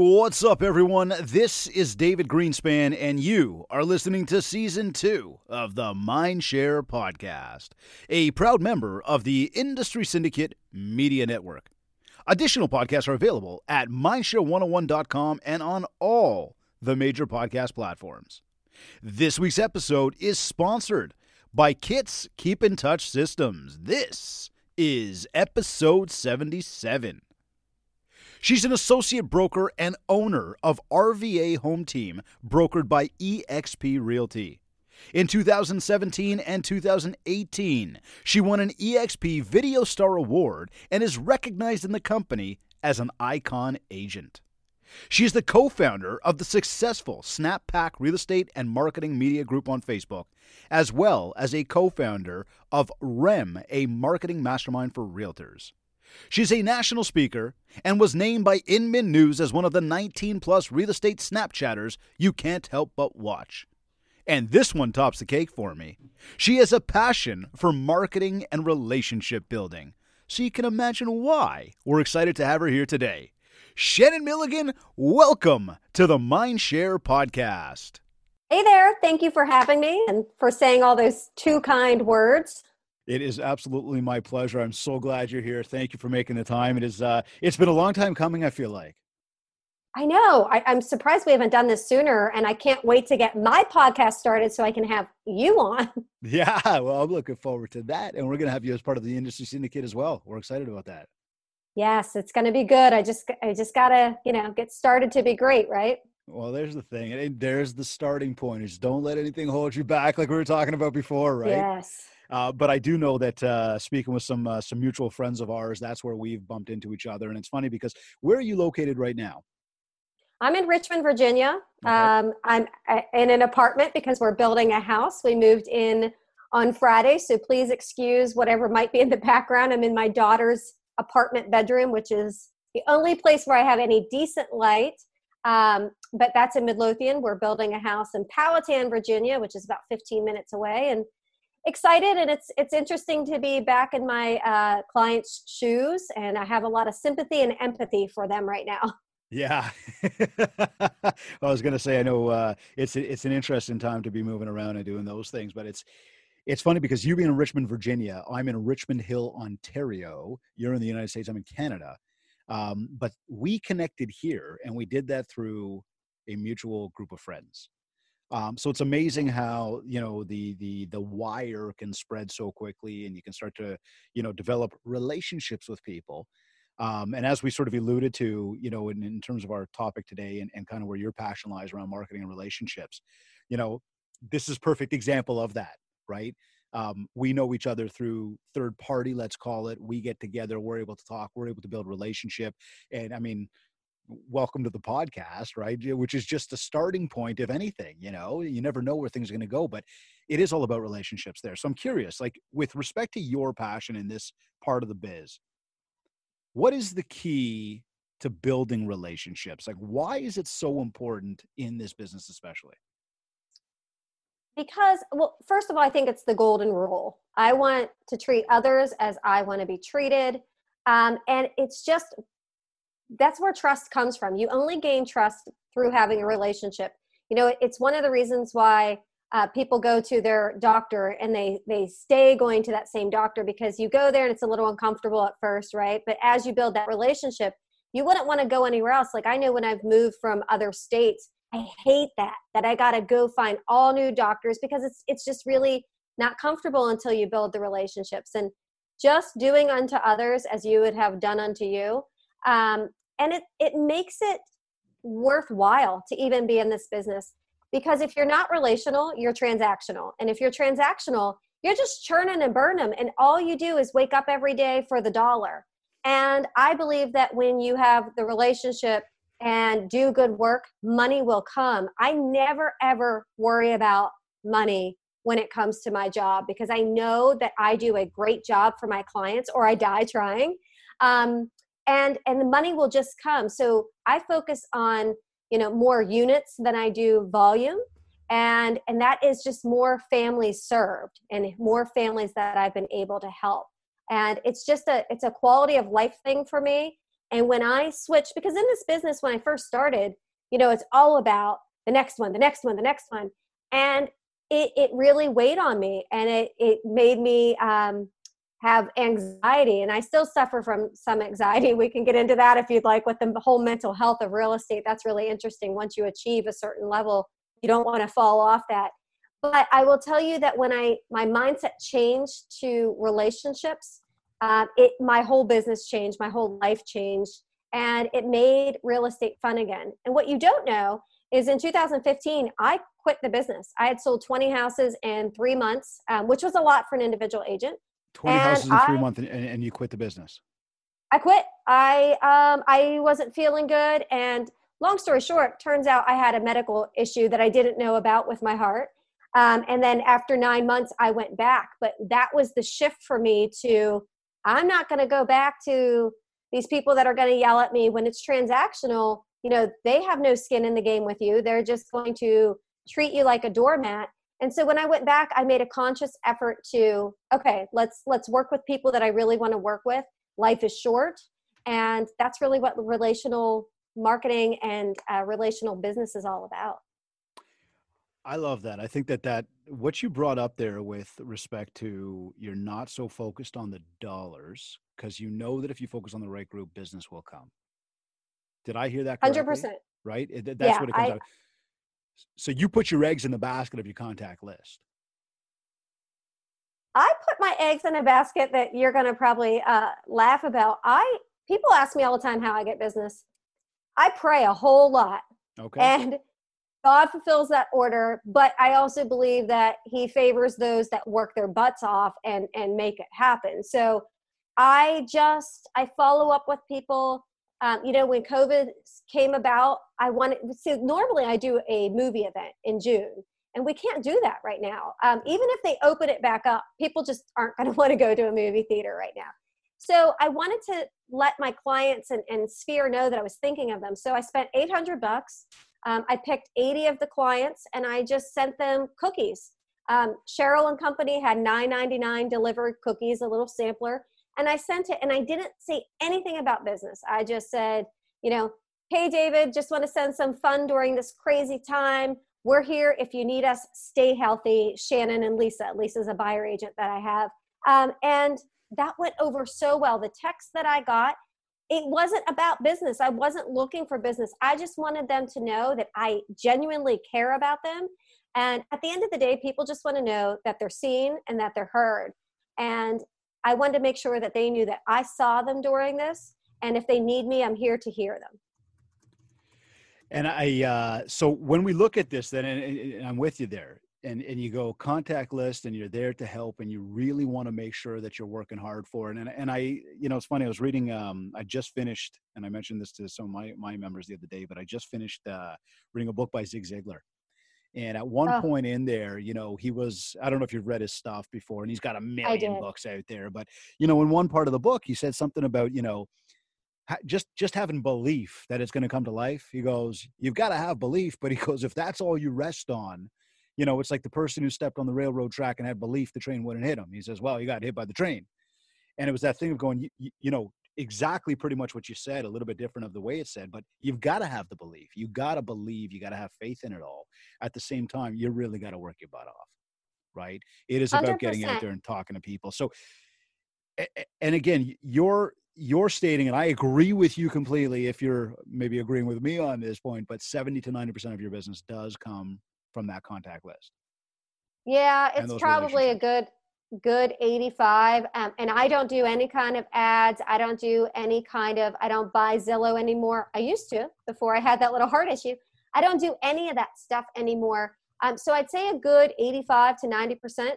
what's up, everyone? This is David Greenspan, and you are listening to season two of the Mindshare Podcast, a proud member of the Industry Syndicate Media Network. Additional podcasts are available at mindshare101.com and on all the major podcast platforms. This week's episode is sponsored by Kits Keep in Touch Systems. This is episode 77. She's an associate broker and owner of RVA Home Team, brokered by eXp Realty. In 2017 and 2018, she won an eXp Video Star Award and is recognized in the company as an icon agent. She is the co founder of the successful SnapPack Real Estate and Marketing Media Group on Facebook, as well as a co founder of REM, a marketing mastermind for realtors. She's a national speaker and was named by Inman News as one of the 19 plus real estate Snapchatters you can't help but watch. And this one tops the cake for me. She has a passion for marketing and relationship building. So you can imagine why we're excited to have her here today. Shannon Milligan, welcome to the Mindshare Podcast. Hey there. Thank you for having me and for saying all those two kind words. It is absolutely my pleasure. I'm so glad you're here. Thank you for making the time. It is uh it's been a long time coming, I feel like. I know. I, am surprised we haven't done this sooner, and I can't wait to get my podcast started so I can have you on. Yeah, well, I'm looking forward to that, and we're going to have you as part of the industry syndicate as well. We're excited about that. Yes, it's going to be good. I just, I just gotta, you know, get started to be great, right? Well, there's the thing, and there's the starting point: is don't let anything hold you back, like we were talking about before, right? Yes. Uh, but I do know that uh, speaking with some uh, some mutual friends of ours, that's where we've bumped into each other, and it's funny because where are you located right now? I'm in Richmond, Virginia. Okay. Um, I'm in an apartment because we're building a house. We moved in on Friday, so please excuse whatever might be in the background. I'm in my daughter's apartment bedroom, which is the only place where I have any decent light. Um, but that's in Midlothian. We're building a house in Powhatan, Virginia, which is about 15 minutes away, and excited. And it's it's interesting to be back in my uh, clients' shoes, and I have a lot of sympathy and empathy for them right now. Yeah, I was going to say I know uh, it's it's an interesting time to be moving around and doing those things, but it's it's funny because you being in Richmond, Virginia, I'm in Richmond Hill, Ontario. You're in the United States. I'm in Canada, um, but we connected here, and we did that through a mutual group of friends. Um, so it's amazing how you know the the the wire can spread so quickly, and you can start to you know develop relationships with people. Um, and as we sort of alluded to, you know, in, in terms of our topic today and, and kind of where your passion lies around marketing and relationships, you know, this is perfect example of that, right? Um, we know each other through third party, let's call it. We get together, we're able to talk, we're able to build relationship. And I mean, welcome to the podcast, right? Which is just a starting point, if anything, you know, you never know where things are going to go, but it is all about relationships there. So I'm curious, like with respect to your passion in this part of the biz, what is the key to building relationships? Like, why is it so important in this business, especially? Because, well, first of all, I think it's the golden rule. I want to treat others as I want to be treated. Um, and it's just that's where trust comes from. You only gain trust through having a relationship. You know, it's one of the reasons why uh, people go to their doctor and they they stay going to that same doctor because you go there and it's a little uncomfortable at first right but as you build that relationship you wouldn't want to go anywhere else like i know when i've moved from other states i hate that that i got to go find all new doctors because it's it's just really not comfortable until you build the relationships and just doing unto others as you would have done unto you um, and it it makes it worthwhile to even be in this business because if you're not relational, you're transactional. And if you're transactional, you're just churning and burning. And all you do is wake up every day for the dollar. And I believe that when you have the relationship and do good work, money will come. I never ever worry about money when it comes to my job because I know that I do a great job for my clients or I die trying. Um, and and the money will just come. So I focus on you know more units than i do volume and and that is just more families served and more families that i've been able to help and it's just a it's a quality of life thing for me And when I switched, because in this business, when I first started, you know, it's all about the next one, the next one, the next one. And it, it really weighed on me and it, it made me um, have anxiety. And I still suffer from some anxiety. We can get into that if you'd like with the whole mental health of real estate. That's really interesting. Once you achieve a certain level, you don't want to fall off that. But I will tell you that when I my mindset changed to relationships, uh, it my whole business changed, my whole life changed, and it made real estate fun again. And what you don't know is in 2015, I quit the business. I had sold 20 houses in three months, um, which was a lot for an individual agent. 20 and houses in three months, and, and you quit the business. I quit. I um, I wasn't feeling good, and long story short, turns out I had a medical issue that I didn't know about with my heart. Um, and then after nine months, I went back. But that was the shift for me to I'm not going to go back to these people that are going to yell at me when it's transactional. You know, they have no skin in the game with you. They're just going to treat you like a doormat. And so when I went back, I made a conscious effort to okay, let's let's work with people that I really want to work with. Life is short, and that's really what relational marketing and uh, relational business is all about. I love that. I think that that what you brought up there with respect to you're not so focused on the dollars because you know that if you focus on the right group, business will come. Did I hear that? Hundred percent. Right. That's yeah, what it comes I, out. So you put your eggs in the basket of your contact list. I put my eggs in a basket that you're going to probably uh, laugh about. I people ask me all the time how I get business. I pray a whole lot. Okay. And God fulfills that order, but I also believe that He favors those that work their butts off and and make it happen. So I just I follow up with people. Um, you know, when COVID came about, I wanted. So normally I do a movie event in June, and we can't do that right now. Um, even if they open it back up, people just aren't going to want to go to a movie theater right now. So I wanted to let my clients and, and Sphere know that I was thinking of them. So I spent 800 bucks um, I picked 80 of the clients and I just sent them cookies. Um, Cheryl and Company had 9.99 delivered cookies, a little sampler, and I sent it. And I didn't say anything about business. I just said, you know, hey David, just want to send some fun during this crazy time. We're here if you need us. Stay healthy. Shannon and Lisa. Lisa's a buyer agent that I have, um, and that went over so well. The text that I got it wasn't about business. I wasn't looking for business. I just wanted them to know that I genuinely care about them. And at the end of the day, people just want to know that they're seen and that they're heard. And I wanted to make sure that they knew that I saw them during this. And if they need me, I'm here to hear them. And I, uh, so when we look at this, then, and, and I'm with you there, and and you go contact list and you're there to help and you really want to make sure that you're working hard for it and and I you know it's funny I was reading um I just finished and I mentioned this to some of my my members the other day but I just finished uh reading a book by Zig Ziglar and at one oh. point in there you know he was I don't know if you've read his stuff before and he's got a million books out there but you know in one part of the book he said something about you know just just having belief that it's going to come to life he goes you've got to have belief but he goes if that's all you rest on you know, it's like the person who stepped on the railroad track and had belief the train wouldn't hit him. He says, well, you got hit by the train. And it was that thing of going, you, you know, exactly pretty much what you said, a little bit different of the way it's said, but you've got to have the belief. You got to believe, you got to have faith in it all. At the same time, you really got to work your butt off, right? It is about 100%. getting out there and talking to people. So, and again, you're you're stating, and I agree with you completely if you're maybe agreeing with me on this point, but 70 to 90% of your business does come from that contact list. Yeah, it's probably a good good 85 um, and i don't do any kind of ads. I don't do any kind of i don't buy zillow anymore. I used to before i had that little heart issue. I don't do any of that stuff anymore. Um, so i'd say a good 85 to 90 percent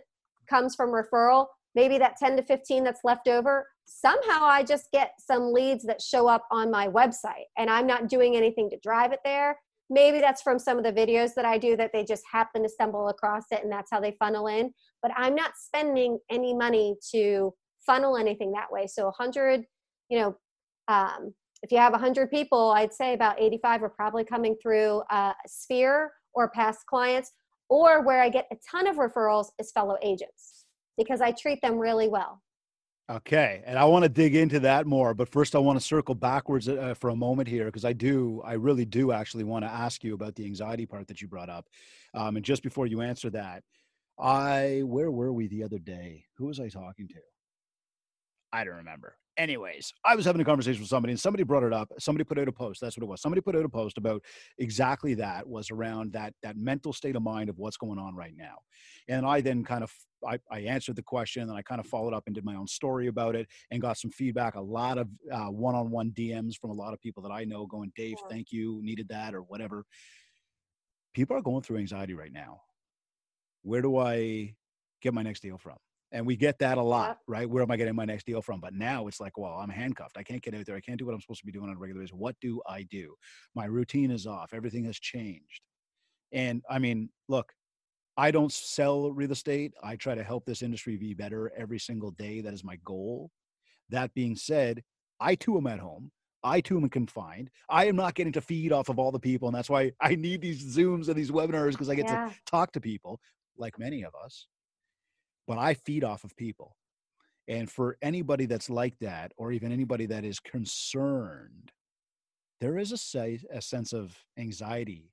comes from referral maybe that 10 to 15 that's left over. Somehow i just get some leads that show up on my website and i'm not doing anything to drive it there. Maybe that's from some of the videos that I do that they just happen to stumble across it and that's how they funnel in. But I'm not spending any money to funnel anything that way. So 100, you know, um, if you have 100 people, I'd say about 85 are probably coming through uh, Sphere or past clients, or where I get a ton of referrals is fellow agents because I treat them really well. Okay, and I want to dig into that more, but first I want to circle backwards uh, for a moment here because I do, I really do actually want to ask you about the anxiety part that you brought up. Um, and just before you answer that, I where were we the other day? Who was I talking to? I don't remember anyways, I was having a conversation with somebody and somebody brought it up. Somebody put out a post. That's what it was. Somebody put out a post about exactly that was around that, that mental state of mind of what's going on right now. And I then kind of, I, I answered the question and I kind of followed up and did my own story about it and got some feedback, a lot of uh, one-on-one DMs from a lot of people that I know going, Dave, thank you, needed that or whatever. People are going through anxiety right now. Where do I get my next deal from? And we get that a lot, right? Where am I getting my next deal from? But now it's like, well, I'm handcuffed. I can't get out there. I can't do what I'm supposed to be doing on a regular basis. What do I do? My routine is off. Everything has changed. And I mean, look, I don't sell real estate. I try to help this industry be better every single day. That is my goal. That being said, I too am at home. I too am confined. I am not getting to feed off of all the people. And that's why I need these Zooms and these webinars because I get yeah. to talk to people like many of us but I feed off of people. And for anybody that's like that, or even anybody that is concerned, there is a, a sense of anxiety,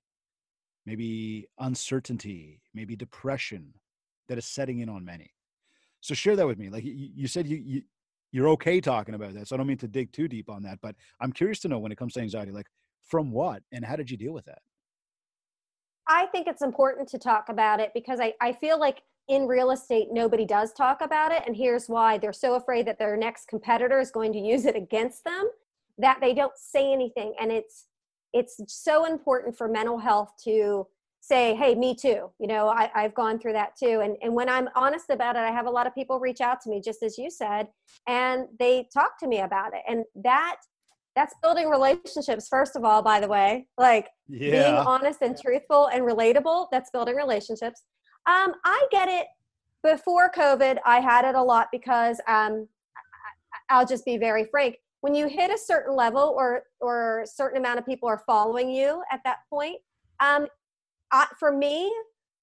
maybe uncertainty, maybe depression that is setting in on many. So share that with me. Like you, you said, you, you you're okay talking about that. So I don't mean to dig too deep on that, but I'm curious to know when it comes to anxiety, like from what and how did you deal with that? I think it's important to talk about it because I, I feel like in real estate, nobody does talk about it. And here's why they're so afraid that their next competitor is going to use it against them that they don't say anything. And it's, it's so important for mental health to say, Hey, me too. You know, I, I've gone through that too. And, and when I'm honest about it, I have a lot of people reach out to me, just as you said, and they talk to me about it. And that that's building relationships first of all by the way like yeah. being honest and truthful and relatable that's building relationships um, I get it. Before COVID, I had it a lot because um, I'll just be very frank. When you hit a certain level or or a certain amount of people are following you at that point, um, I, for me,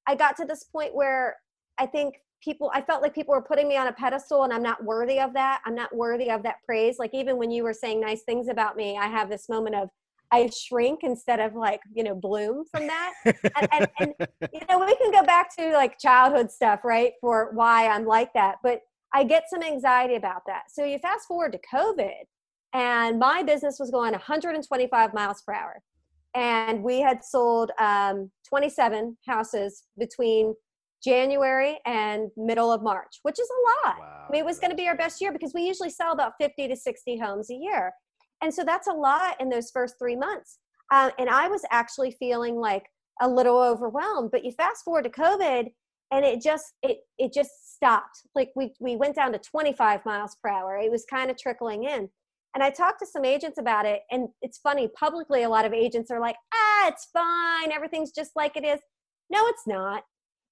I got to this point where I think people i felt like people were putting me on a pedestal and i'm not worthy of that i'm not worthy of that praise like even when you were saying nice things about me i have this moment of I shrink instead of like, you know, bloom from that. and, and, and, you know, we can go back to like childhood stuff, right? For why I'm like that. But I get some anxiety about that. So you fast forward to COVID, and my business was going 125 miles per hour. And we had sold um, 27 houses between January and middle of March, which is a lot. Wow, I mean, it was going to be our best year because we usually sell about 50 to 60 homes a year. And so that's a lot in those first three months. Um, and I was actually feeling like a little overwhelmed. But you fast forward to COVID, and it just it it just stopped. Like we we went down to 25 miles per hour. It was kind of trickling in. And I talked to some agents about it, and it's funny. Publicly, a lot of agents are like, "Ah, it's fine. Everything's just like it is." No, it's not.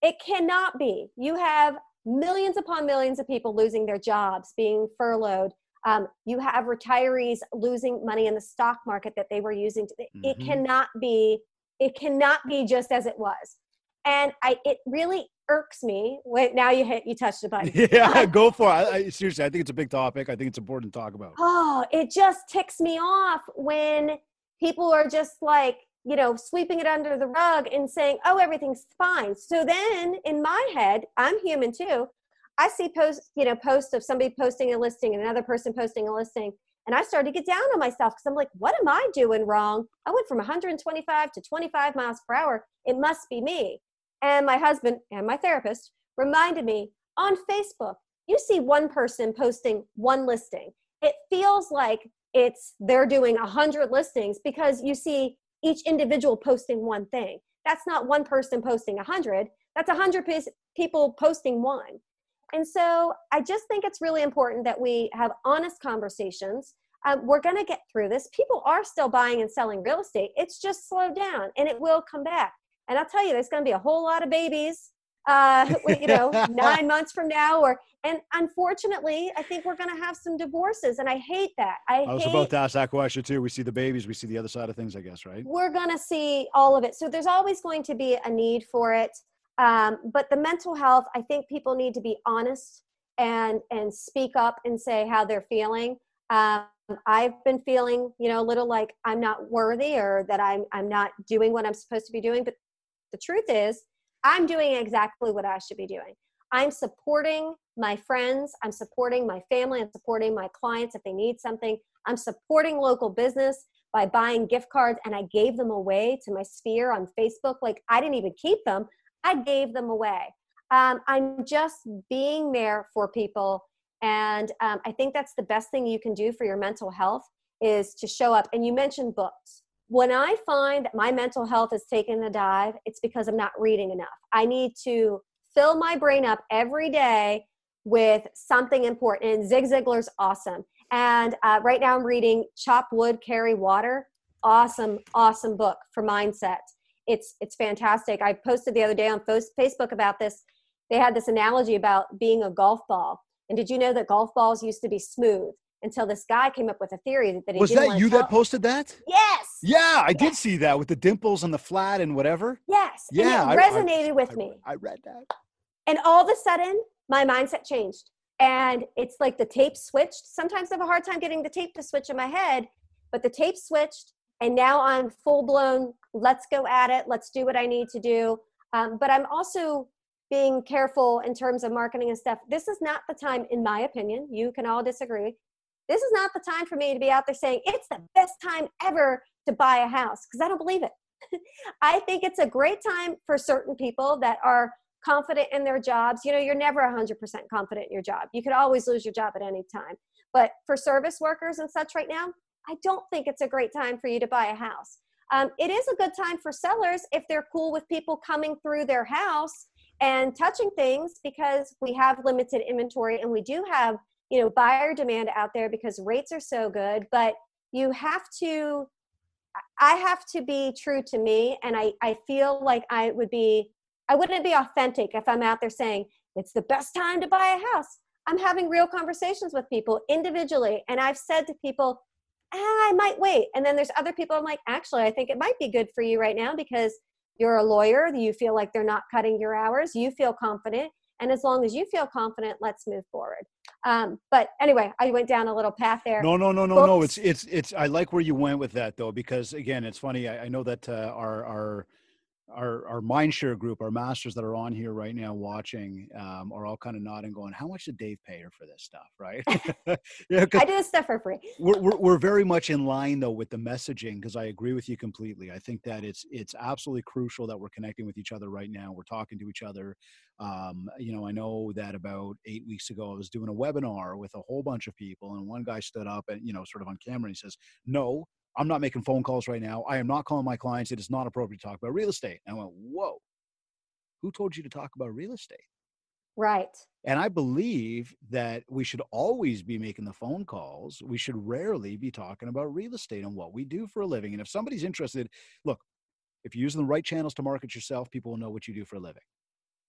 It cannot be. You have millions upon millions of people losing their jobs, being furloughed, um, you have retirees losing money in the stock market that they were using. To, mm-hmm. It cannot be. It cannot be just as it was, and I. It really irks me. Wait, now you hit. You touched the button. Yeah, go for it. I, I, seriously, I think it's a big topic. I think it's important to talk about. Oh, it just ticks me off when people are just like you know sweeping it under the rug and saying oh everything's fine so then in my head i'm human too I see posts, you know, posts of somebody posting a listing and another person posting a listing. And I started to get down on myself because I'm like, what am I doing wrong? I went from 125 to 25 miles per hour. It must be me. And my husband and my therapist reminded me on Facebook, you see one person posting one listing. It feels like it's they're doing 100 listings because you see each individual posting one thing. That's not one person posting a 100. That's a 100 people posting one. And so I just think it's really important that we have honest conversations. Um, we're going to get through this. People are still buying and selling real estate. It's just slowed down and it will come back. And I'll tell you, there's going to be a whole lot of babies, uh, you know, nine months from now. Or and unfortunately, I think we're going to have some divorces, and I hate that. I, I was hate, about to ask that question too. We see the babies, we see the other side of things, I guess, right? We're going to see all of it. So there's always going to be a need for it. Um, but the mental health, I think people need to be honest and and speak up and say how they're feeling. Um, I've been feeling, you know, a little like I'm not worthy or that I'm I'm not doing what I'm supposed to be doing. But the truth is, I'm doing exactly what I should be doing. I'm supporting my friends, I'm supporting my family, I'm supporting my clients if they need something. I'm supporting local business by buying gift cards and I gave them away to my sphere on Facebook. Like I didn't even keep them, I gave them away. Um, I'm just being there for people. And um, I think that's the best thing you can do for your mental health is to show up. And you mentioned books. When I find that my mental health is taking a dive, it's because I'm not reading enough. I need to fill my brain up every day with something important. And Zig Ziglar's awesome. And uh, right now I'm reading Chop Wood, Carry Water. Awesome, awesome book for mindset. It's it's fantastic. I posted the other day on Facebook about this. They had this analogy about being a golf ball. And did you know that golf balls used to be smooth until this guy came up with a theory that, he was that you that posted that? Yes. Yeah, I Yes. did see that with the dimples and the flat and whatever. Yes. Yeah, And I- it I- resonated with I- me. I read that. And all of a sudden, my mindset changed. And it's like the tape switched. Sometimes I have a hard time getting the tape to switch in my head, but the tape switched. And now I'm full blown, let's go at it. Let's do what I need to do. Um, but I'm also being careful in terms of marketing and stuff. This is not the time, in my opinion. You can all disagree. This is not the time for me to be out there saying it's the best time ever to buy a house because I don't believe it. I think it's a great time for certain people that are confident in their jobs. You know, you're never 100% confident in your job. You could always lose your job at any time. But for service workers and such right now, I don't think it's a great time for you to buy a house. Um, it is a good time for sellers if they're cool with people coming through their house and touching things because we have limited inventory and we do have you know buyer demand out there because rates are so good but you have to i have to be true to me and i i feel like i would be i wouldn't be authentic if i'm out there saying it's the best time to buy a house. I'm having real conversations with people individually and i've said to people ah, i might wait. And then there's other people i'm like actually i think it might be good for you right now because you're a lawyer you feel like they're not cutting your hours you feel confident and as long as you feel confident let's move forward um, but anyway i went down a little path there No, no, no, no, no. It's it's it's. I like where you went with that though, because again, it's funny. I, I know that uh, our our our our mindshare group, our masters that are on here right now watching, um, are all kind of nodding, going, "How much did Dave pay her for this stuff?" Right? yeah, i do this stuff for free we're, we're, we're very much in line though with the messaging because i agree with you completely i think that it's it's absolutely crucial that we're connecting with each other right now we're talking to each other um, you know i know that about eight weeks ago i was doing a webinar with a whole bunch of people and one guy stood up and you know sort of on camera and he says no i'm not making phone calls right now i am not calling my clients it is not appropriate to talk about real estate and i went whoa who told you to talk about real estate right and I believe that we should always be making the phone calls. We should rarely be talking about real estate and what we do for a living. And if somebody's interested, look, if you're using the right channels to market yourself, people will know what you do for a living.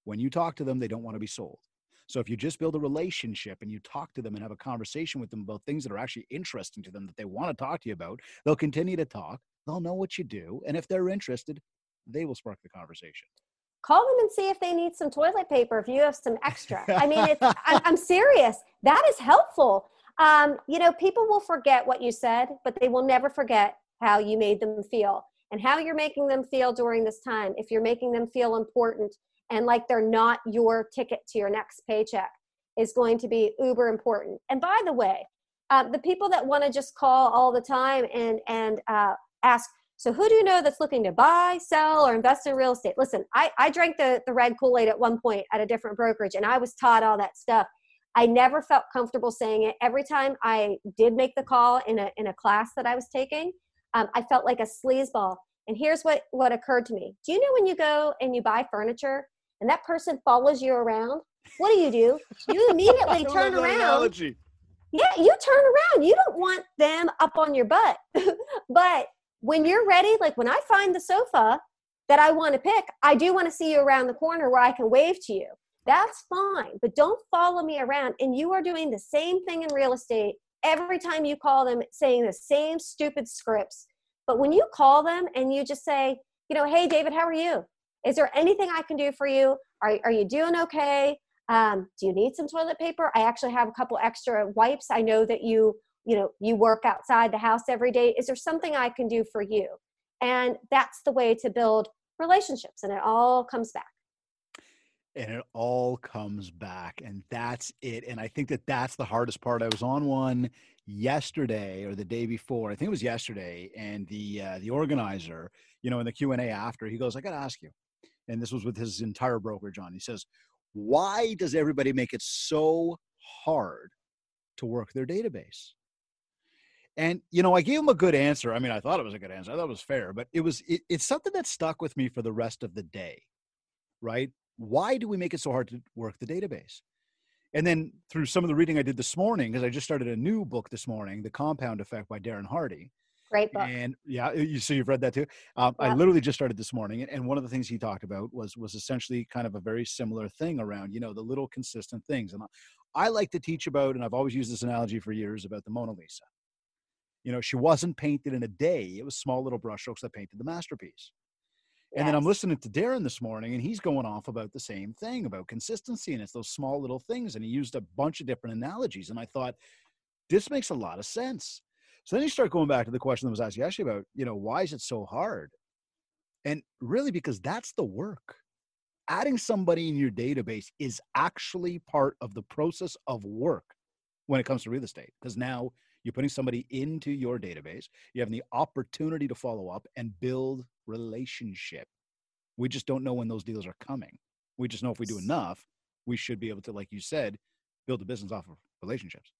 When you talk to them, they don't want to be sold. So if you just build a relationship and you talk to them and have a conversation with them about things that are actually interesting to them that they want to talk to you about, they'll continue to talk. They'll know what you do. And if they're interested, they will spark the conversation. call them and see if they need some toilet paper if you have some extra i mean it's I'm, I'm serious that is helpful um, you know people will forget what you said but they will never forget how you made them feel and how you're making them feel during this time if you're making them feel important and like they're not your ticket to your next paycheck is going to be uber important and by the way uh, the people that want to just call all the time and and uh, ask so who do you know that's looking to buy, sell, or invest in real estate? Listen, I, I drank the, the red Kool-Aid at one point at a different brokerage and I was taught all that stuff. I never felt comfortable saying it. Every time I did make the call in a, in a class that I was taking, um, I felt like a sleazeball. And here's what, what occurred to me. Do you know when you go and you buy furniture and that person follows you around? What do you do? You immediately turn around yeah, you turn around. You don't want them up on your butt. but when you're ready, like when I find the sofa that I want to pick, I do want to see you around the corner where I can wave to you. That's fine, but don't follow me around. And you are doing the same thing in real estate every time you call them, saying the same stupid scripts. But when you call them and you just say, you know, hey, David, how are you? Is there anything I can do for you? Are, are you doing okay? um, do you need some toilet paper? I actually have a couple extra wipes. I know that you you know you work outside the house every day. Is there something i can do for you? And that's the way to build relationships and it all comes back. And it all comes back and that's it. And i think that that's the hardest part. I was on one yesterday or the day before i think it was yesterday and the uh, the organizer you know in the q&a after he goes i got to ask you and this was with his entire brokerage on he says why does everybody make it so hard to work their database and you know i gave him a good answer i mean i thought it was a good answer i thought it was fair but it was it, it's something that stuck with me for the rest of the day right why do we make it so hard to work the database? And then through some of the reading I did this morning, because I just started a new book this morning, The Compound Effect by Darren Hardy. Great book. And yeah, you so you've read that too. Um, I literally just started this morning, and one of the things he talked about was was essentially kind of a very similar thing around you know the little consistent things. And I like to teach about, and I've always used this analogy for years about the Mona Lisa. You know, she wasn't painted in a day; it was small little brushstrokes that painted the masterpiece. And then I'm listening to Darren this morning, and he's going off about the same thing about consistency, and it's those small little things. And he used a bunch of different analogies, and I thought this makes a lot of sense. So then you start going back to the question that was asked yesterday about, you know, why is it so hard? And really, because that's the work. Adding somebody in your database is actually part of the process of work when it comes to real estate, because now you're putting somebody into your database. You have the opportunity to follow up and build relationship. We just don't know when those deals are coming. We just know if we do enough, we should be able to, like you said, build a business off of relationships.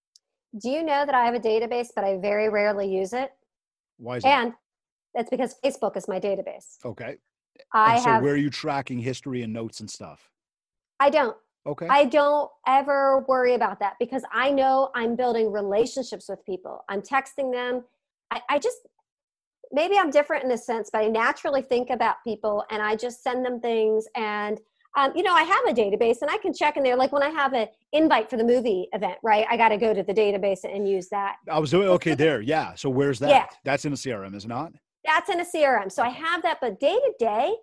Do you know that I have a database, but I very rarely use it? Why is that? And that's because Facebook is my database. Okay. I and so have, where are you tracking history and notes and stuff? I don't. Okay. I don't ever worry about that because I know I'm building relationships with people. I'm texting them. I, I just, maybe I'm different in a sense, but I naturally think about people and I just send them things. And, um, you know, I have a database and I can check in there. Like when I have an invite for the movie event, right? I got to go to the database and use that. I was doing okay there. Yeah. So where's that? Yeah. That's in a CRM, is it not? That's in a CRM. So I have that, but day to day,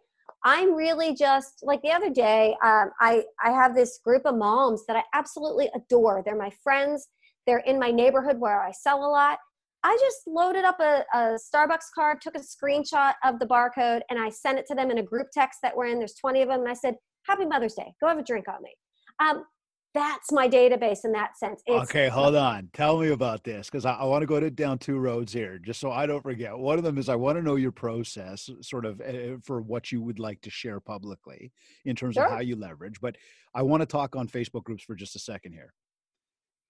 I'm really just like the other day. Um, I I have this group of moms that I absolutely adore. They're my friends. They're in my neighborhood where I sell a lot. I just loaded up a, a Starbucks card, took a screenshot of the barcode, and I sent it to them in a group text that we're in. There's 20 of them, and I said, "Happy Mother's Day. Go have a drink on me." Um, that's my database in that sense. It's, okay, hold on. Tell me about this because I, I want to go to, down two roads here, just so I don't forget. One of them is I want to know your process, sort of uh, for what you would like to share publicly in terms sure. of how you leverage. But I want to talk on Facebook groups for just a second here.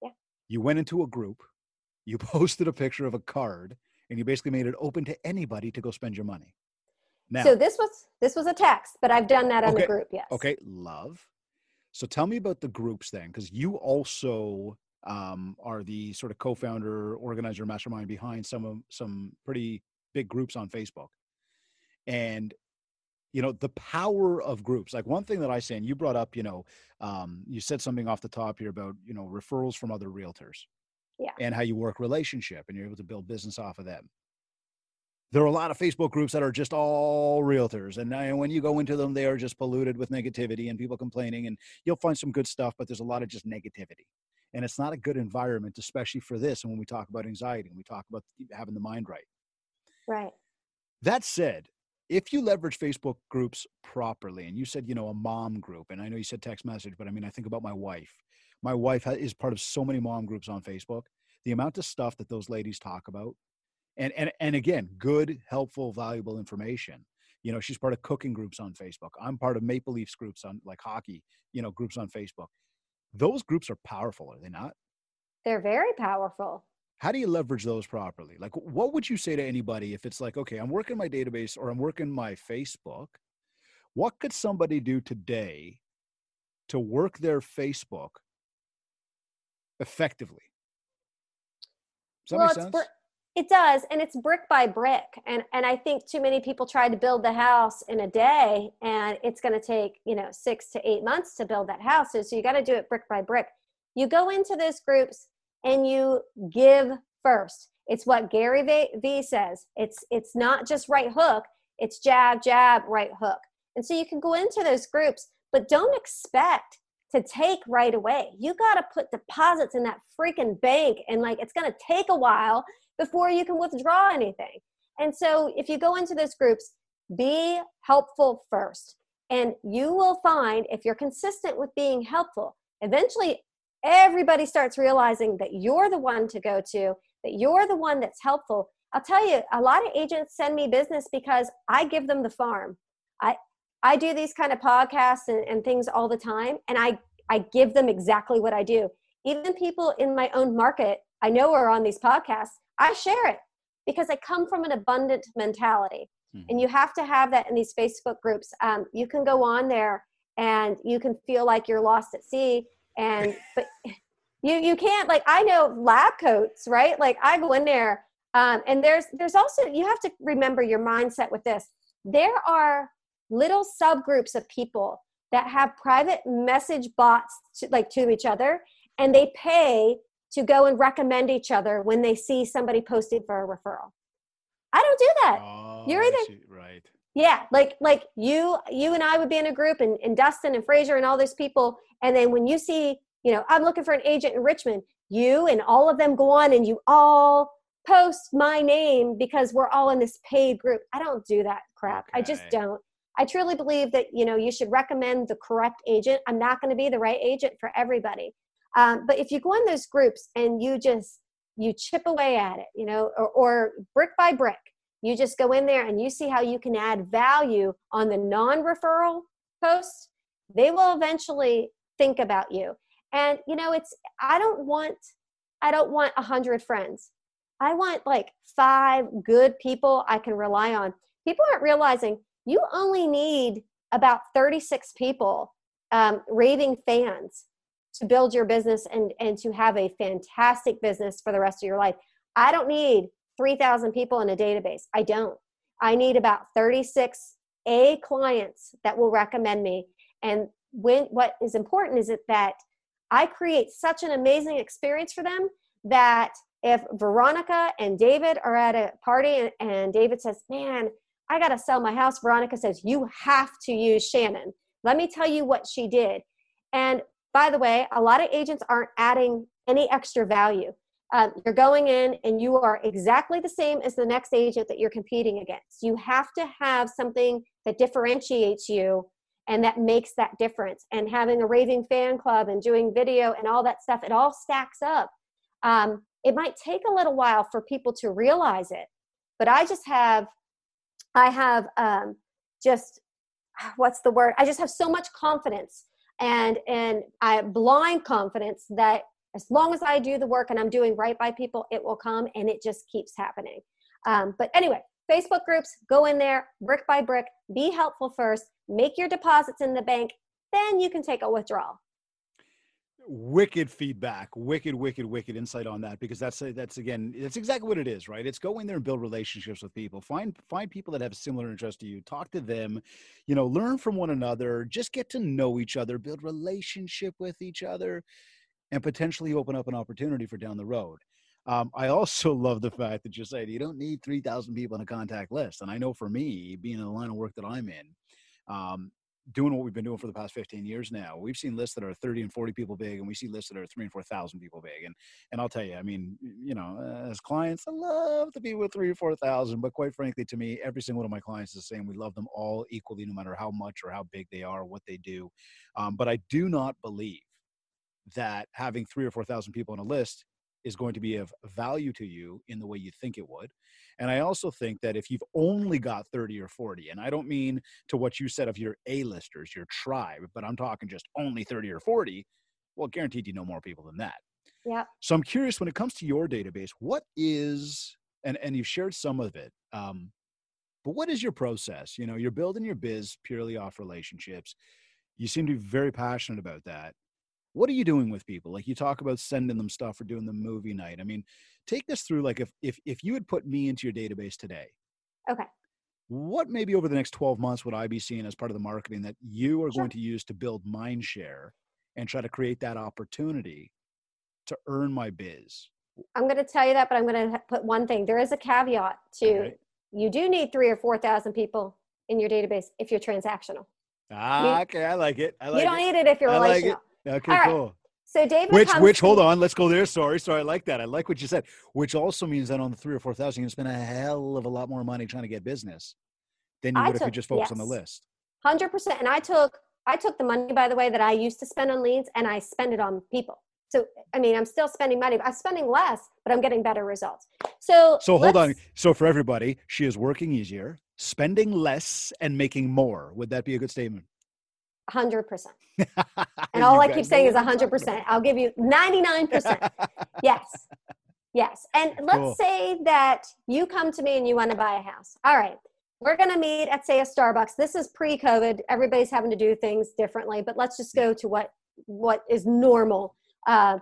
Yeah. You went into a group, you posted a picture of a card, and you basically made it open to anybody to go spend your money. Now, so this was this was a text, but I've done that on okay, the group. Yes. Okay, love. So tell me about the groups then, because you also um, are the sort of co-founder, organizer, mastermind behind some of some pretty big groups on Facebook. And you know the power of groups like one thing that i say and you brought up you know um, you said something off the top here about you know referrals from other realtors yeah and how you work relationship and you're able to build business off of them there are a lot of Facebook groups that are just all realtors. And, and when you go into them, they are just polluted with negativity and people complaining. And you'll find some good stuff, but there's a lot of just negativity. And it's not a good environment, especially for this. And when we talk about anxiety and we talk about having the mind right. Right. That said, if you leverage Facebook groups properly, and you said, you know, a mom group, and I know you said text message, but I mean, I think about my wife. My wife is part of so many mom groups on Facebook. The amount of stuff that those ladies talk about and and and again good helpful valuable information. You know she's part of cooking groups on facebook. I'm part of maple leafs groups on like hockey you know groups on facebook. Those groups are powerful are they not? They're very powerful. How do you leverage those properly? Like what would you say to anybody if it's like okay i'm working my database or i'm working my facebook. What could somebody do today to work their facebook effectively? Does that well, make sense? It does, and it's brick by brick. And and I think too many people try to build the house in a day, and it's going to take you know six to eight months to build that house. So, you got to do it brick by brick. You go into those groups and you give first. It's what Gary Vee says. It's it's not just right hook. It's jab, jab, right hook. And so you can go into those groups, but don't expect to take right away. You got to put deposits in that freaking bank and like it's going to take a while before you can withdraw anything. And so if you go into those groups, be helpful first. And you will find if you're consistent with being helpful, eventually everybody starts realizing that you're the one to go to, that you're the one that's helpful. I'll tell you, a lot of agents send me business because I give them the farm. I I do these kind of podcasts and, and things all the time, and I I give them exactly what I do. Even people in my own market, I know are on these podcasts. I share it because I come from an abundant mentality, mm-hmm. and you have to have that in these Facebook groups. Um, you can go on there and you can feel like you're lost at sea, and but you you can't like I know lab coats, right? Like I go in there, um, and there's there's also you have to remember your mindset with this. There are little subgroups of people that have private message bots to, like to each other and they pay to go and recommend each other when they see somebody posted for a referral. I don't do that. Oh, you're either right. Yeah like like you you and i would be in a group and, and dustin and fraser and all those people and then when you see you know i'm looking for an agent in richmond you and all of them go on and you all post my name because we're all in this paid group. I don't do that crap. Okay. i just don't. I truly believe that you know you should recommend the correct agent. I'm not going to be the right agent for everybody, um, but if you go in those groups and you just you chip away at it, you know, or, or brick by brick, you just go in there and you see how you can add value on the non-referral posts. They will eventually think about you, and you know, it's I don't want I don't want a hundred friends. I want like five good people I can rely on. People aren't realizing you only need about 36 people um, raving fans to build your business and, and to have a fantastic business for the rest of your life. I don't need 3,000 people in a database. I don't. I need about 36 A clients that will recommend me. And when what is important is that I create such an amazing experience for them that if Veronica and David are at a party and, and David says, Man, I got to sell my house. Veronica says, You have to use Shannon. Let me tell you what she did. And by the way, a lot of agents aren't adding any extra value. Um, you're going in and you are exactly the same as the next agent that you're competing against. You have to have something that differentiates you and that makes that difference. And having a raving fan club and doing video and all that stuff, it all stacks up. Um, it might take a little while for people to realize it, but I just have I have um, just what's the word? I just have so much confidence and and I have blind confidence that as long as I do the work and I'm doing right by people, it will come and it just keeps happening. Um, but anyway, Facebook groups, go in there brick by brick, be helpful first, make your deposits in the bank, then you can take a withdrawal wicked feedback wicked wicked wicked insight on that because that's that's again that's exactly what it is right? It's go in there and build relationships with people. Find find people that have similar interests to you. Talk to them. You know learn from one another. Just get to know each other. Build relationship with each other and potentially open up an opportunity for down the road. Um, I also love the fact that you said you don't need 3,000 people on a contact list. And I know for me, being in the line of work that I'm in, um, doing what we've been doing for the past 15 years now we've seen lists that are 30 and 40 people big and we see lists that are three and 4,000 people big. And, and I'll tell you, I mean, you know, as clients, I love to be with three or 4,000, but quite frankly, to me, every single one of my clients is the same. We love them all equally, no matter how much or how big they are, what they do. Um, but I do not believe that having three or 4,000 people on a list is going to be of value to you in the way you think it would. And I also think that if you've only got 30 or 40, and I don't mean to what you said of your A-listers, your tribe, but I'm talking just only 30 or 40, well, guaranteed you know more people than that. Yeah. So I'm curious when it comes to your database, what is, and, and you've shared some of it, um, but what is your process? You know, you're building your biz purely off relationships. You seem to be very passionate about that what are you doing with people? Like you talk about sending them stuff or doing the movie night. I mean take this through like if if if you had put me into your database today okay. what maybe over the next 12 months would i be seeing as part of the marketing that you are sure. going to use to build mind share and try to create that opportunity to earn my biz? I'm going to tell you that but i'm going to put one thing. There is a caveat to you do need three or four thousand people in your database if you're transactional. Ah you, okay i like it. I like you don't it. need it if you're relational like Okay, right. cool. So David Which, which, hold on, let's go there. Sorry, sorry, I like that. I like what you said. Which also means that on the three or four thousand, you can spend a hell of a lot more money trying to get business than you I would if you just focus on the list. Hundred percent. And I took I took the money, by the way, that I used to spend on leads, and I spend it on people. So I mean, I'm still spending money. I'm spending less, but I'm getting better results. So So hold on. So for everybody, she is working easier, spending less, and making more. Would that be a good statement? Hundred percent. And all I keep saying is hundred percent. I'll give you ninety nine percent. Yes. Yes. And let's Cool. say that you come to me and you want to buy a house. All right. We're going to meet at, say, a Starbucks. This is pre COVID. Everybody's having to do things differently, but let's just go to what, what is normal. Uh,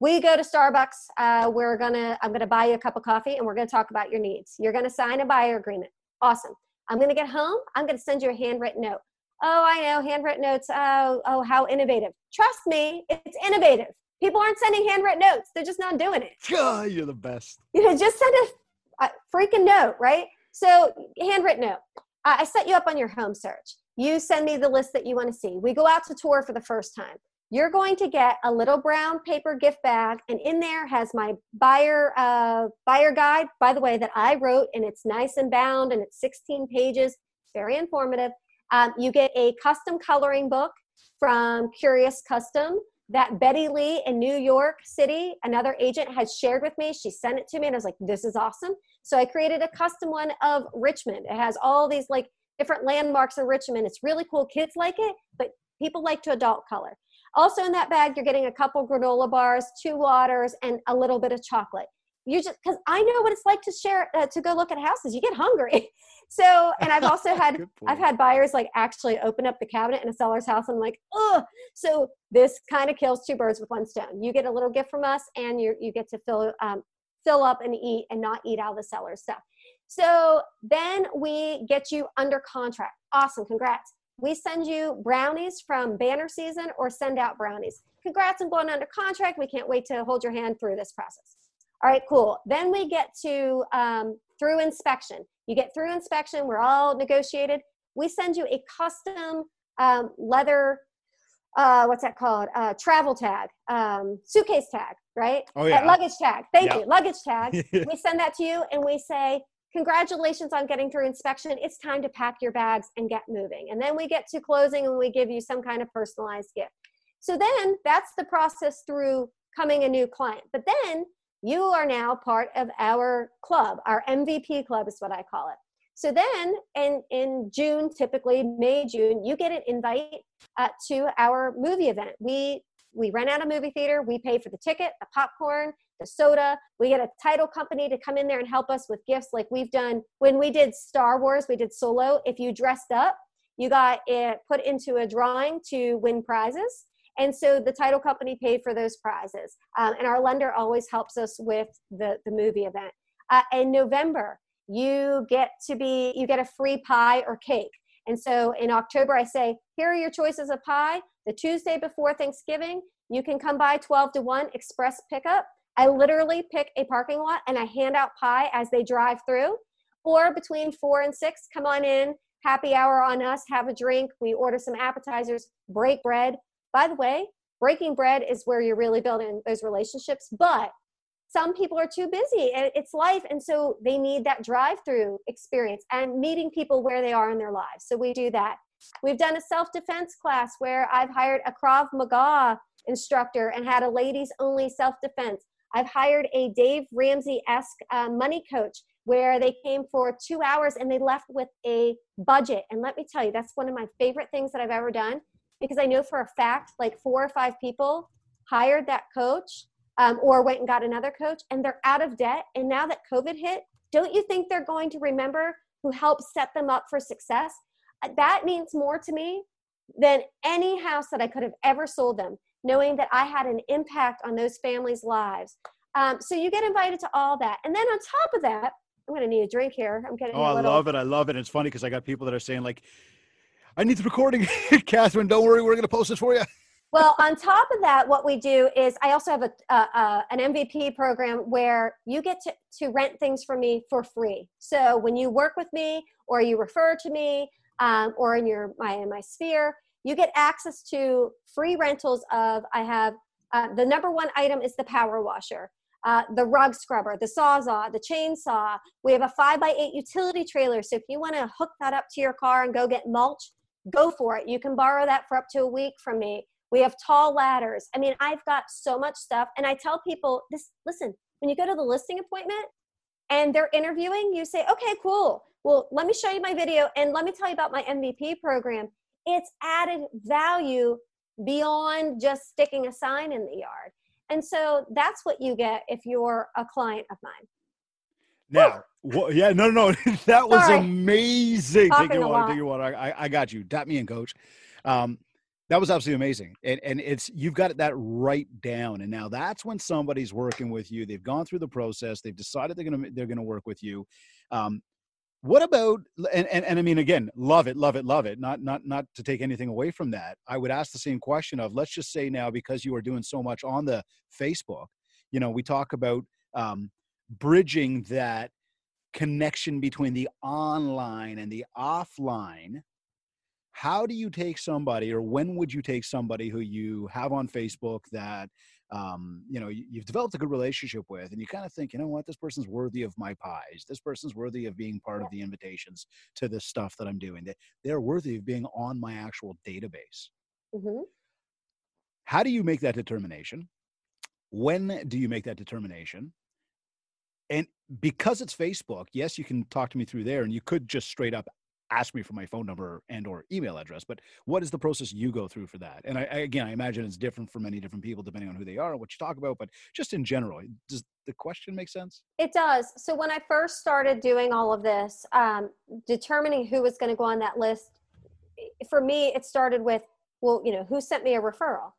we go to Starbucks. Uh, we're going to, I'm going to buy you a cup of coffee and we're going to talk about your needs. You're going to sign a buyer agreement. Awesome. I'm going to get home. I'm going to send you a handwritten note. Oh, I know, handwritten notes. Oh, oh, how innovative. Trust me, it's innovative. People aren't sending handwritten notes. They're just not doing it. God, you're the best. You know, just send a, a freaking note, right? So, handwritten note. I, I set you up on your home search. You send me the list that you want to see. We go out to tour for the first time. You're going to get a little brown paper gift bag, and in there has my buyer uh, buyer guide. By the way, that I wrote, and it's nice and bound, and it's 16 pages. Very informative. Um, you get a custom coloring book from Curious Custom that Betty Lee in New York City, another agent, had shared with me. She sent it to me, and I was like, "This is awesome." So I created a custom one of Richmond. It has all these like different landmarks of Richmond. It's really cool. Kids like it, but people like to adult color. Also in that bag, you're getting a couple granola bars, two waters, and a little bit of chocolate. You just because I know what it's like to share uh, to go look at houses. You get hungry. So, and I've also had I've had buyers like actually open up the cabinet in a seller's house. I'm like, oh, so this kind of kills two birds with one stone. You get a little gift from us, and you you get to fill um, fill up and eat, and not eat out of the seller's stuff. So then we get you under contract. Awesome, congrats. We send you brownies from banner season or send out brownies. Congrats on going under contract. We can't wait to hold your hand through this process. All right, cool. Then we get to um, through inspection. You get through inspection. We're all negotiated. We send you a custom um, leather. Uh, what's that called? Uh, travel tag, um, suitcase tag, right? Oh Uh, yeah. luggage tag. Thank Yeah. you. Luggage tag. we send that to you, and we say, "Congratulations on getting through inspection. It's time to pack your bags and get moving." And then we get to closing, and we give you some kind of personalized gift. So then that's the process through coming a new client. But then you are now part of our club our mvp club is what i call it. So then in in june typically may june you get an invite uh, to our movie event. We we rent out a movie theater we pay for the ticket the popcorn the soda. We get a title company to come in there and help us with gifts like we've done when we did star wars we did solo. If you dressed up you got it put into a drawing to win prizes and so the title company paid for those prizes. Um, and our lender always helps us with the, the movie event. Uh, in November, you get to be, you get a free pie or cake. And so in October, I say, here are your choices of pie. The Tuesday before Thanksgiving, you can come by 12 to 1 express pickup. I literally pick a parking lot and I hand out pie as they drive through. Or between 4 and 6, come on in, happy hour on us, have a drink. We order some appetizers, break bread. By the way, breaking bread is where you're really building those relationships, but some people are too busy. It's life and so they need that drive through experience and meeting people where they are in their lives. So we do that. We've done a self-defense class where i've hired a krav maga instructor and had a ladies only self-defense. I've hired a dave ramsey-esque uh, money coach where they came for two hours and they left with a budget. And let me tell you that's one of my favorite things that i've ever done because i know for a fact like four or five people hired that coach um, or went and got another coach and they're out of debt. And now that COVID hit, don't you think they're going to remember who helped set them up for success? Uh, That means more to me than any house that I could have ever sold them, knowing that I had an impact on those families' lives. Um, so you get invited to all that. And then on top of that, I'm going to need a drink here. I'm getting Oh, I little. love it. I love it. It's funny because I got people that are saying like, "I need the recording, Catherine. Don't worry, we're going to post this for you." well, on top of that, what we do is I also have a, uh, uh, an MVP program where you get to, to rent things from me for free. So when you work with me or you refer to me um, or in your my in my sphere, you get access to free rentals of I have uh, the number one item is the power washer. Uh, the rug scrubber, the sawzall, the chainsaw. We have a five by eight utility trailer. So if you want to hook that up to your car and go get mulch, go for it. You can borrow that for up to a week from me. We have tall ladders. I mean, I've got so much stuff. And I tell people this listen, when you go to the listing appointment and they're interviewing, you say, okay, cool. Well, let me show you my video and let me tell you about my MVP program. It's added value beyond just sticking a sign in the yard. And so that's what you get if you're a client of mine. Now, well, yeah, no, no, no, that was Sorry. amazing. Talking take your water, take your water. I, I got you. Tap me in, coach. Um, that was absolutely amazing, and and it's you've got that right down. And now that's when somebody's working with you. They've gone through the process. They've decided they're gonna they're gonna work with you. Um, what about and, and and i mean again love it love it love it not not not to take anything away from that i would ask the same question of let's just say now because you are doing so much on the facebook you know we talk about um, bridging that connection between the online and the offline how do you take somebody or when would you take somebody who you have on facebook that um, you know you, have developed a good relationship with and you kind of think you know what? This person's worthy of my pies. This person's worthy of being part of the invitations to this stuff that i'm doing. They, they're worthy of being on my actual database. Mm-hmm. how do you make that determination? When do you make that determination and because it's facebook yes you can talk to me through there and you could just straight up ask me for my phone number and or email address but what is the process you go through for that? And I, I, again i imagine it's different for many different people depending on who they are and what you talk about but just in general does the question make sense? It does. So when i first started doing all of this um, determining who was going to go on that list for me it started with well you know who sent me a referral?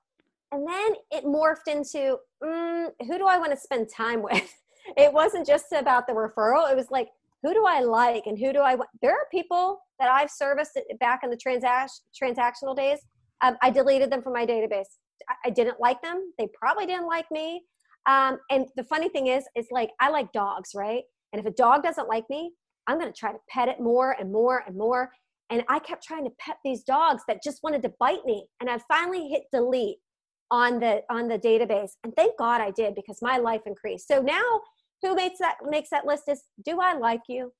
And then it morphed into mm, who do i want to spend time with it wasn't just about the referral it was like who do I like and who do I want? There are people that I've serviced back in the transaction transactional days. Um, I deleted them from my database. I, I, didn't like them. They probably didn't like me. Um, and the funny thing is, it's like I like dogs, right? And if a dog doesn't like me, I'm going to try to pet it more and more and more. And I kept trying to pet these dogs that just wanted to bite me. And I finally hit delete on the on the database. And thank God I did because my life increased. So now who makes that makes that list is do i like you?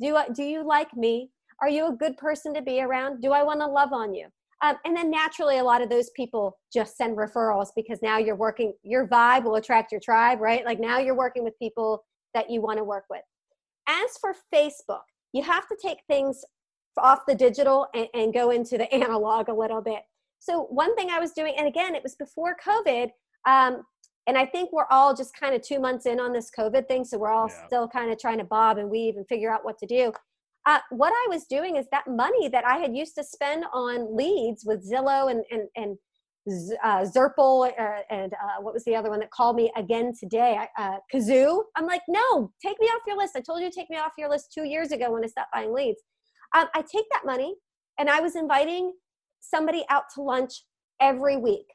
Do I, do you like me? Are you a good person to be around? Do i want to love on you? Um, and then naturally a lot of those people just send referrals because now you're working your vibe will attract your tribe right? Like now you're working with people that you want to work with. As for facebook you have to take things off the digital and, and go into the analog a little bit. So one thing i was doing and again it was before covid um, and I think we're all just kind of two months in on this COVID thing, so we're all yeah. still kind of trying to bob and weave and figure out what to do. Uh, what I was doing is that money that I had used to spend on leads with Zillow and and and uh, Zurple uh, and uh, what was the other one that called me again today? Uh, Kazoo. I'm like, no, take me off your list. I told you to take me off your list two years ago when I stopped buying leads. Um, I take that money and I was inviting somebody out to lunch every week.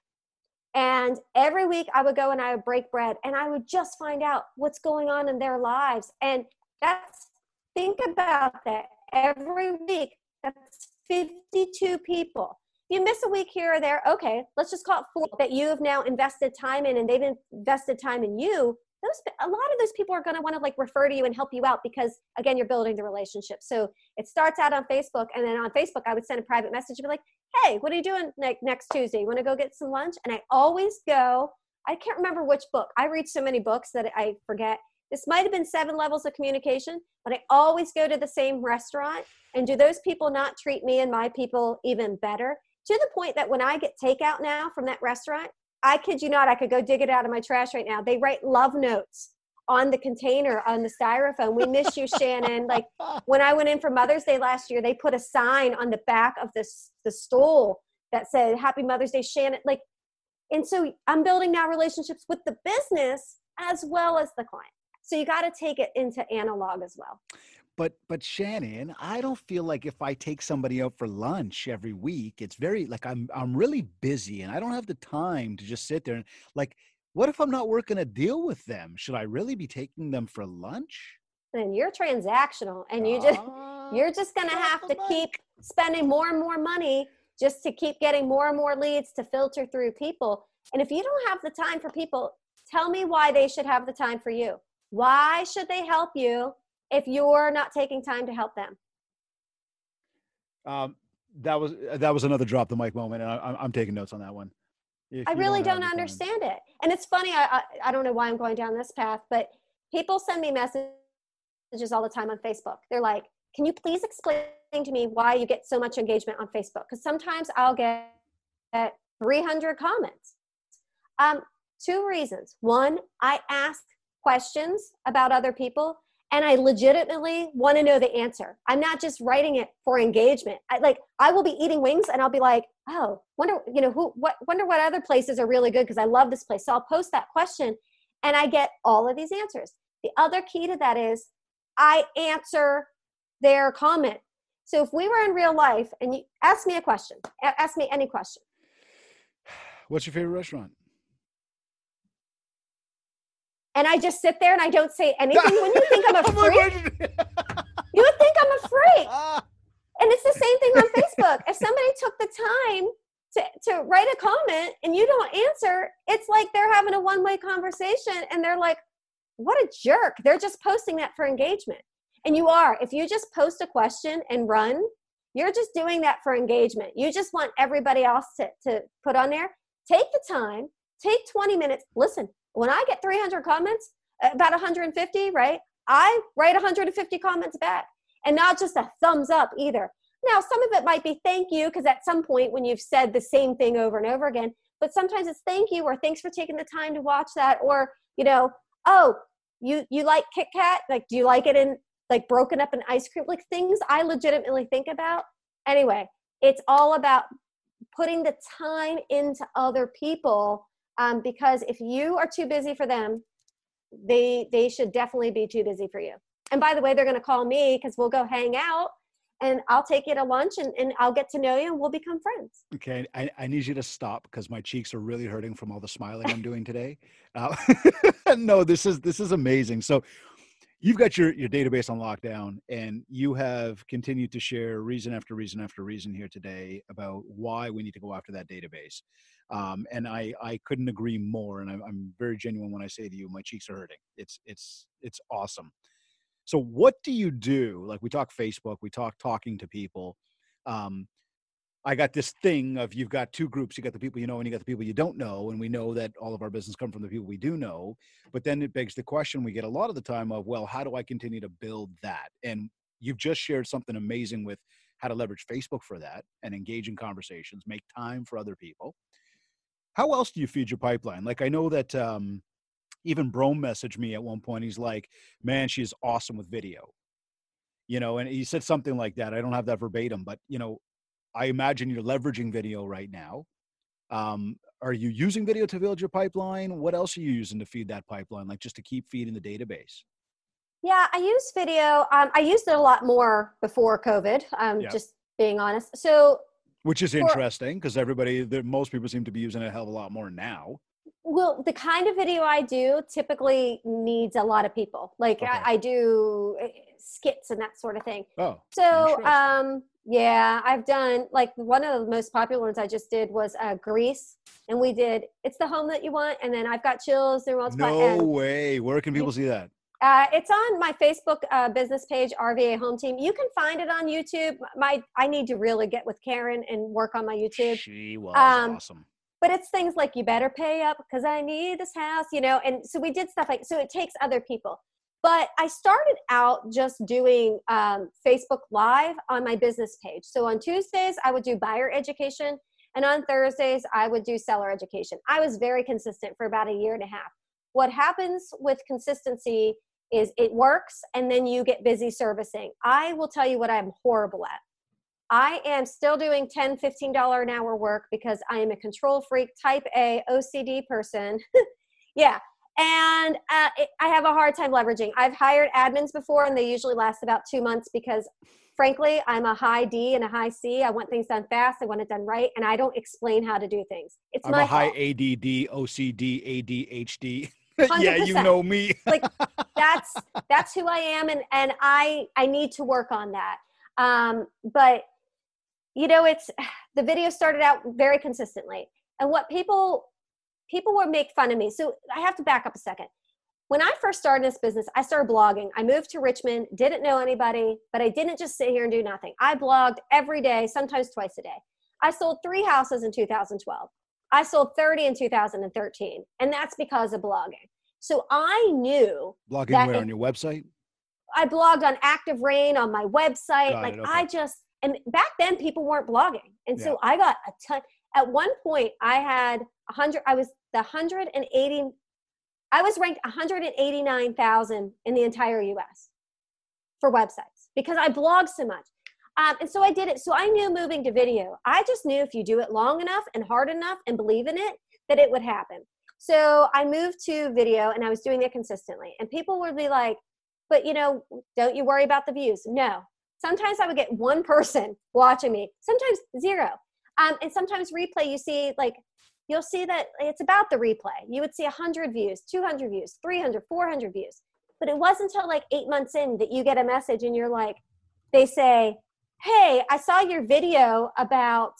And every week I would go and I would break bread and I would just find out what's going on in their lives. And that's, think about that every week. That's 52 people. You miss a week here or there, okay, let's just call it four that you have now invested time in and they've invested time in you those a lot of those people are going to want to like refer to you and help you out because again you're building the relationship so it starts out on facebook and then on facebook i would send a private message and be like hey what are you doing like next tuesday? You want to go get some lunch? And i always go i can't remember which book. I read so many books that i forget. This might have been seven levels of communication but i always go to the same restaurant and do those people not treat me and my people even better? To the point that when i get takeout now from that restaurant I kid you not, I could go dig it out of my trash right now. They write love notes on the container on the styrofoam. We miss you, Shannon. Like when I went in for Mother's Day last year, they put a sign on the back of this the stool that said Happy Mother's Day, Shannon. Like, and so I'm building now relationships with the business as well as the client. So you got to take it into analog as well but but Shannon, I don't feel like if I take somebody out for lunch every week, it's very like I'm I'm really busy and I don't have the time to just sit there and like what if I'm not working a deal with them? Should I really be taking them for lunch? Then you're transactional and you just uh, you're just gonna have to keep spending more and more money just to keep getting more and more leads to filter through people. And if you don't have the time for people, tell me why they should have the time for you. Why should they help you if you're not taking time to help them? Um, that was that was another drop the mic moment, and I, am taking notes on that one. I really don't, don't understand it, and it's funny. I, I I don't know why I'm going down this path, but people send me messages all the time on Facebook. They're like, "Can you please explain to me why you get so much engagement on Facebook?" Because sometimes I'll get 300 comments. Um, two reasons. One, I ask questions about other people and I legitimately want to know the answer. I'm not just writing it for engagement. I like I will be eating wings and I'll be like, "Oh, wonder, you know, who what wonder what other places are really good because I love this place." So I'll post that question and I get all of these answers. The other key to that is I answer their comment. So if we were in real life and you ask me a question, ask me any question. What's your favorite restaurant? and I just sit there and I don't say anything. When you think I'm a freak, you would think I'm a freak. And it's the same thing on Facebook. If somebody took the time to, to write a comment and you don't answer, it's like they're having a one way conversation and they're like, what a jerk. They're just posting that for engagement. And you are. If you just post a question and run, you're just doing that for engagement. You just want everybody else to, to put on there. Take the time, take 20 minutes. Listen, when I get 300 comments, about 150, right? I write 150 comments back and not just a thumbs up either. Now, some of it might be thank you because at some point when you've said the same thing over and over again, but sometimes it's thank you or thanks for taking the time to watch that or, you know, oh, you you like Kit Kat? Like do you like it in like broken up in ice cream? Like things I legitimately think about. Anyway, it's all about putting the time into other people um, because if you are too busy for them they they should definitely be too busy for you and by the way they're going to call me because we'll go hang out and I'll take you to lunch and, and I'll get to know you and we'll become friends. Okay. I, I need you to stop because my cheeks are really hurting from all the smiling I'm doing today. Uh, no, this is, this is amazing. So you've got your, your database on lockdown and you have continued to share reason after reason after reason here today about why we need to go after that database. Um, and I, I couldn't agree more. And I'm, I'm very genuine when I say to you, my cheeks are hurting. It's, it's, it's awesome. So what do you do? Like we talk Facebook, we talk talking to people. Um, I got this thing of you've got two groups. You got the people you know and you got the people you don't know. And we know that all of our business come from the people we do know. But then it begs the question we get a lot of the time of, well, how do I continue to build that? And you've just shared something amazing with how to leverage Facebook for that and engage in conversations, make time for other people. How else do you feed your pipeline? Like I know that um, even Brome messaged me at one point. He's like, "Man, she's awesome with video." You know, and he said something like that. I don't have that verbatim, but you know, I imagine you're leveraging video right now. Um, are you using video to build your pipeline? What else are you using to feed that pipeline? Like just to keep feeding the database? Yeah, I use video. Um, I used it a lot more before COVID. Um, yep. Just being honest. So which is interesting because everybody, most people seem to be using it a hell of a lot more now. Well, the kind of video I do typically needs a lot of people. Like okay. I, I, do eh, skits and that sort of thing. Oh. So, um, yeah, I've done like one of the most popular ones I just did was uh, Grease, and we did "It's the Home That You Want," and then I've got chills. Was no way. Where can people see that? Uh, it's on my Facebook uh, business page, RVA Home Team. You can find it on YouTube. My I need to really get with Karen and work on my YouTube. She was um, awesome. But it's things like you better pay up because I need this house, you know. And so we did stuff like so. It takes other people. But I started out just doing um, Facebook Live on my business page. So on Tuesdays I would do buyer education, and on Thursdays I would do seller education. I was very consistent for about a year and a half. What happens with consistency is it works and then you get busy servicing. I will tell you what I'm horrible at. I am still doing 10 $15 an hour work because I am a control freak, type A, OCD person. yeah. And uh, it, I have a hard time leveraging. I've hired admins before and they usually last about two months because frankly, I'm a high D and a high C. I want things done fast. I want it done right. And I don't explain how to do things. It's I'm my a high fault. ADD, OCD, ADHD. yeah, you know me. like that's that's who I am, and and I I need to work on that. Um, but you know, it's the video started out very consistently. And what people people would make fun of me. So I have to back up a second. When I first started this business, I started blogging. I moved to Richmond, didn't know anybody, but I didn't just sit here and do nothing. I blogged every day, sometimes twice a day. I sold three houses in 2012. I sold 30 in 2013, and that's because of blogging. So I knew blogging where on your website. I blogged on ActiveRain on my website. Got like it, okay. I just and back then people weren't blogging, and yeah. so I got a ton. At one point, I had 100. I was the 180. I was ranked 189,000 in the entire U.S. for websites because I blogged so much. Um, and so I did it. So I knew moving to video. I just knew if you do it long enough and hard enough and believe in it, that it would happen. So I moved to video and I was doing it consistently. And people would be like, but you know, don't you worry about the views? No. Sometimes I would get one person watching me, sometimes zero. Um, and sometimes replay, you see like, you'll see that it's about the replay. You would see 100 views, 200 views, 300, 400 views. But it wasn't until like eight months in that you get a message and you're like, they say, hey, I saw your video about,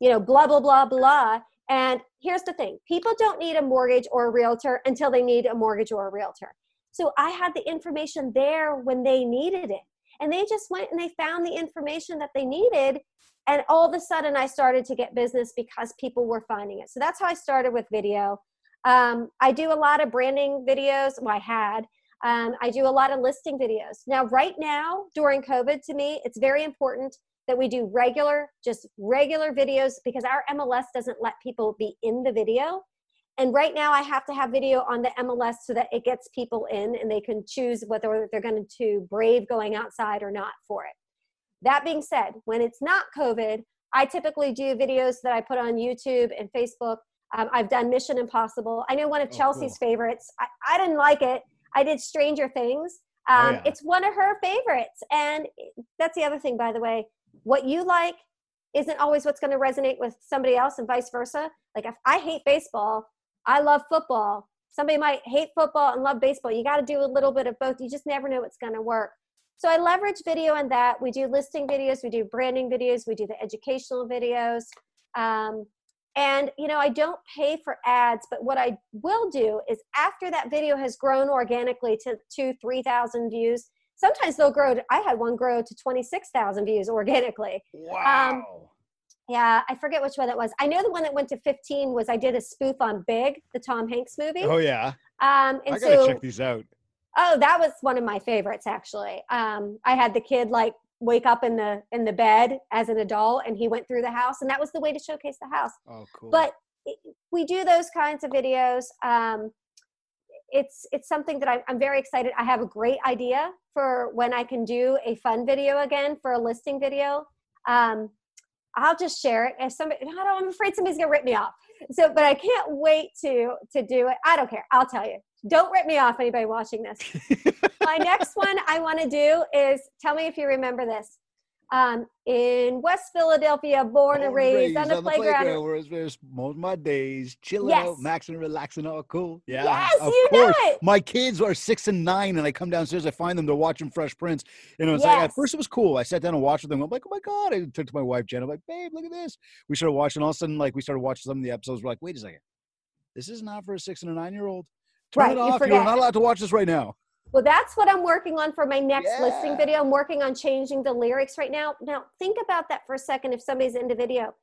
you know, blah, blah, blah, blah. And here's the thing people don't need a mortgage or a realtor until they need a mortgage or a realtor. So I had the information there when they needed it. And they just went and they found the information that they needed. And all of a sudden, I started to get business because people were finding it. So that's how I started with video. Um, I do a lot of branding videos. Well, I had. Um, I do a lot of listing videos. Now, right now, during COVID, to me, it's very important that we do regular, just regular videos because our MLS doesn't let people be in the video. And right now, I have to have video on the MLS so that it gets people in and they can choose whether they're going to brave going outside or not for it. That being said, when it's not COVID, I typically do videos that I put on YouTube and Facebook. Um, I've done Mission Impossible. I know one of oh, Chelsea's cool. favorites. I, I didn't like it I did Stranger Things. Oh, um, oh, yeah. It's one of her favorites. And that's the other thing, by the way. What you like isn't always what's going to resonate with somebody else, and vice versa. Like, if I hate baseball, I love football. Somebody might hate football and love baseball. You got to do a little bit of both. You just never know what's going to work. So I leverage video in that. We do listing videos, we do branding videos, we do the educational videos. Um, and, you know, I don't pay for ads, but what I will do is after that video has grown organically to two, 3,000 views, sometimes they'll grow. To, I had one grow to 26,000 views organically. Wow. Um, yeah, I forget which one it was. I know the one that went to 15 was I did a spoof on Big, the Tom Hanks movie. Oh, yeah. Um, and I gotta so, check these out. Oh, that was one of my favorites, actually. Um, I had the kid like wake up in the in the bed as an adult and he went through the house and that was the way to showcase the house oh cool but we do those kinds of videos um, it's it's something that I, i'm very excited i have a great idea for when i can do a fun video again for a listing video um, i'll just share it if somebody i don't i'm afraid somebody's gonna rip me off. So but i can't wait to to do it. I don't care. I'll tell you. Don't rip me off anybody watching this. My next one i want to do is tell me if you remember this um, in West Philadelphia, born, and raised, on the, on the playground. where it's most of my days, chilling yes. out, maxing, relaxing, all cool. Yeah, yes, of you course. know it. My kids are six and nine, and I come downstairs, I find them, they're watching Fresh Prince. And know, was yes. like at first it was cool. I sat down and watched with them. I'm like, oh my god! I took to my wife Jen. I'm like, babe, look at this. We started watching. All of a sudden, like we started watching some of the episodes. We're like, wait a second, this is not for a six and a nine year old. Turn right, it off. You You're not allowed to watch this right now. Well, that's what I'm working on for my next yeah. listing video. I'm working on changing the lyrics right now. Now, think about that for a second if somebody's into video.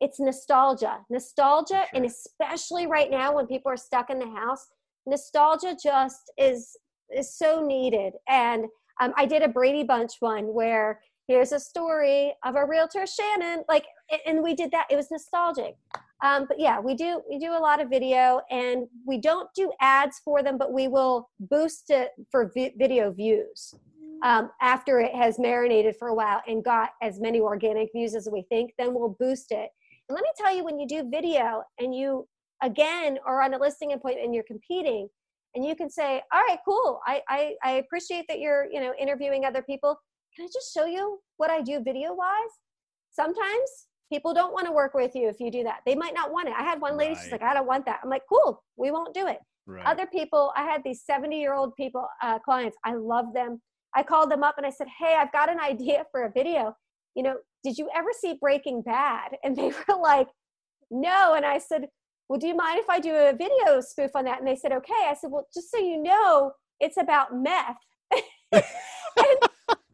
It's nostalgia. Nostalgia, sure. and especially right now when people are stuck in the house, nostalgia just is is so needed. And um, I did a Brady Bunch one where here's a story of a realtor, Shannon. Like, and we did that. It was nostalgic. Um, but yeah, we do we do a lot of video, and we don't do ads for them, but we will boost it for vi- video views um, after it has marinated for a while and got as many organic views as we think. Then we'll boost it. And let me tell you, when you do video and you again are on a listing appointment and you're competing, and you can say, "All right, cool. I I, I appreciate that you're you know interviewing other people. Can I just show you what I do video wise?" Sometimes people don't want to work with you if you do that. They might not want it. I had one lady, right. she's like, I don't want that. I'm like, cool, we won't do it. Right. Other people, I had these 70 year old people, uh, clients, I love them. I called them up and I said, Hey, I've got an idea for a video. You know, did you ever see Breaking Bad? And they were like, no. And I said, well, do you mind if I do a video spoof on that? And they said, okay. I said, well, just so you know, it's about meth. and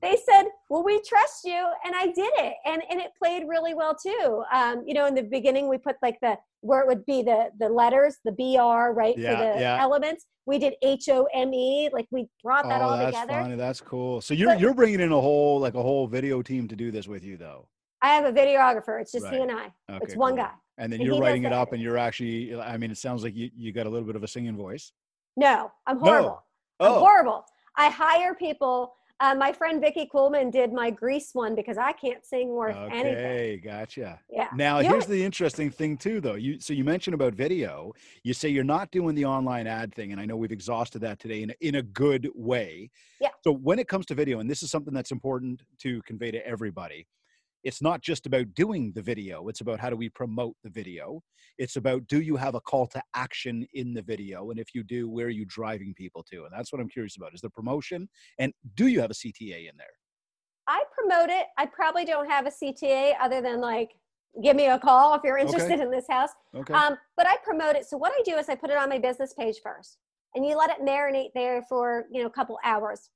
they said, well, we trust you. And I did it. And, and it played really well too. Um, you know, in the beginning, we put like the, where it would be the, the letters, the BR, right? Yeah, for the yeah. elements. We did H O M E. Like we brought that oh, all that's together. funny. That's cool. So you're But- you're bringing in a whole like a whole video team to do this with you, though. I have a videographer. It's just Right. he and I. Okay, it's one cool. guy. And then And you're writing it up, and you're actually. I mean, it sounds like you you got a little bit of a singing voice. No, I'm horrible. I'm Oh, horrible. I hire people. Uh, my friend Vicky Coolman did my Grease one because I can't sing worth anything. okay, gotcha. Yeah. Now, You here's the interesting thing too, though. You so you mentioned about video. You say you're not doing the online ad thing, and I know we've exhausted that today in a, in a good way. Yeah. So when it comes to video, and this is something that's important to convey to everybody, it's not just about doing the video. It's about how do we promote the video. It's about do you have a call to action in the video, and if you do, where are you driving people to? And that's what I'm curious about: is the promotion, and do you have a CTA in there? I promote it. I probably don't have a CTA other than like, give me a call if you're interested in this house. Okay. Um, but I promote it. So what I do is I put it on my business page first, and you let it marinate there for you know a couple hours,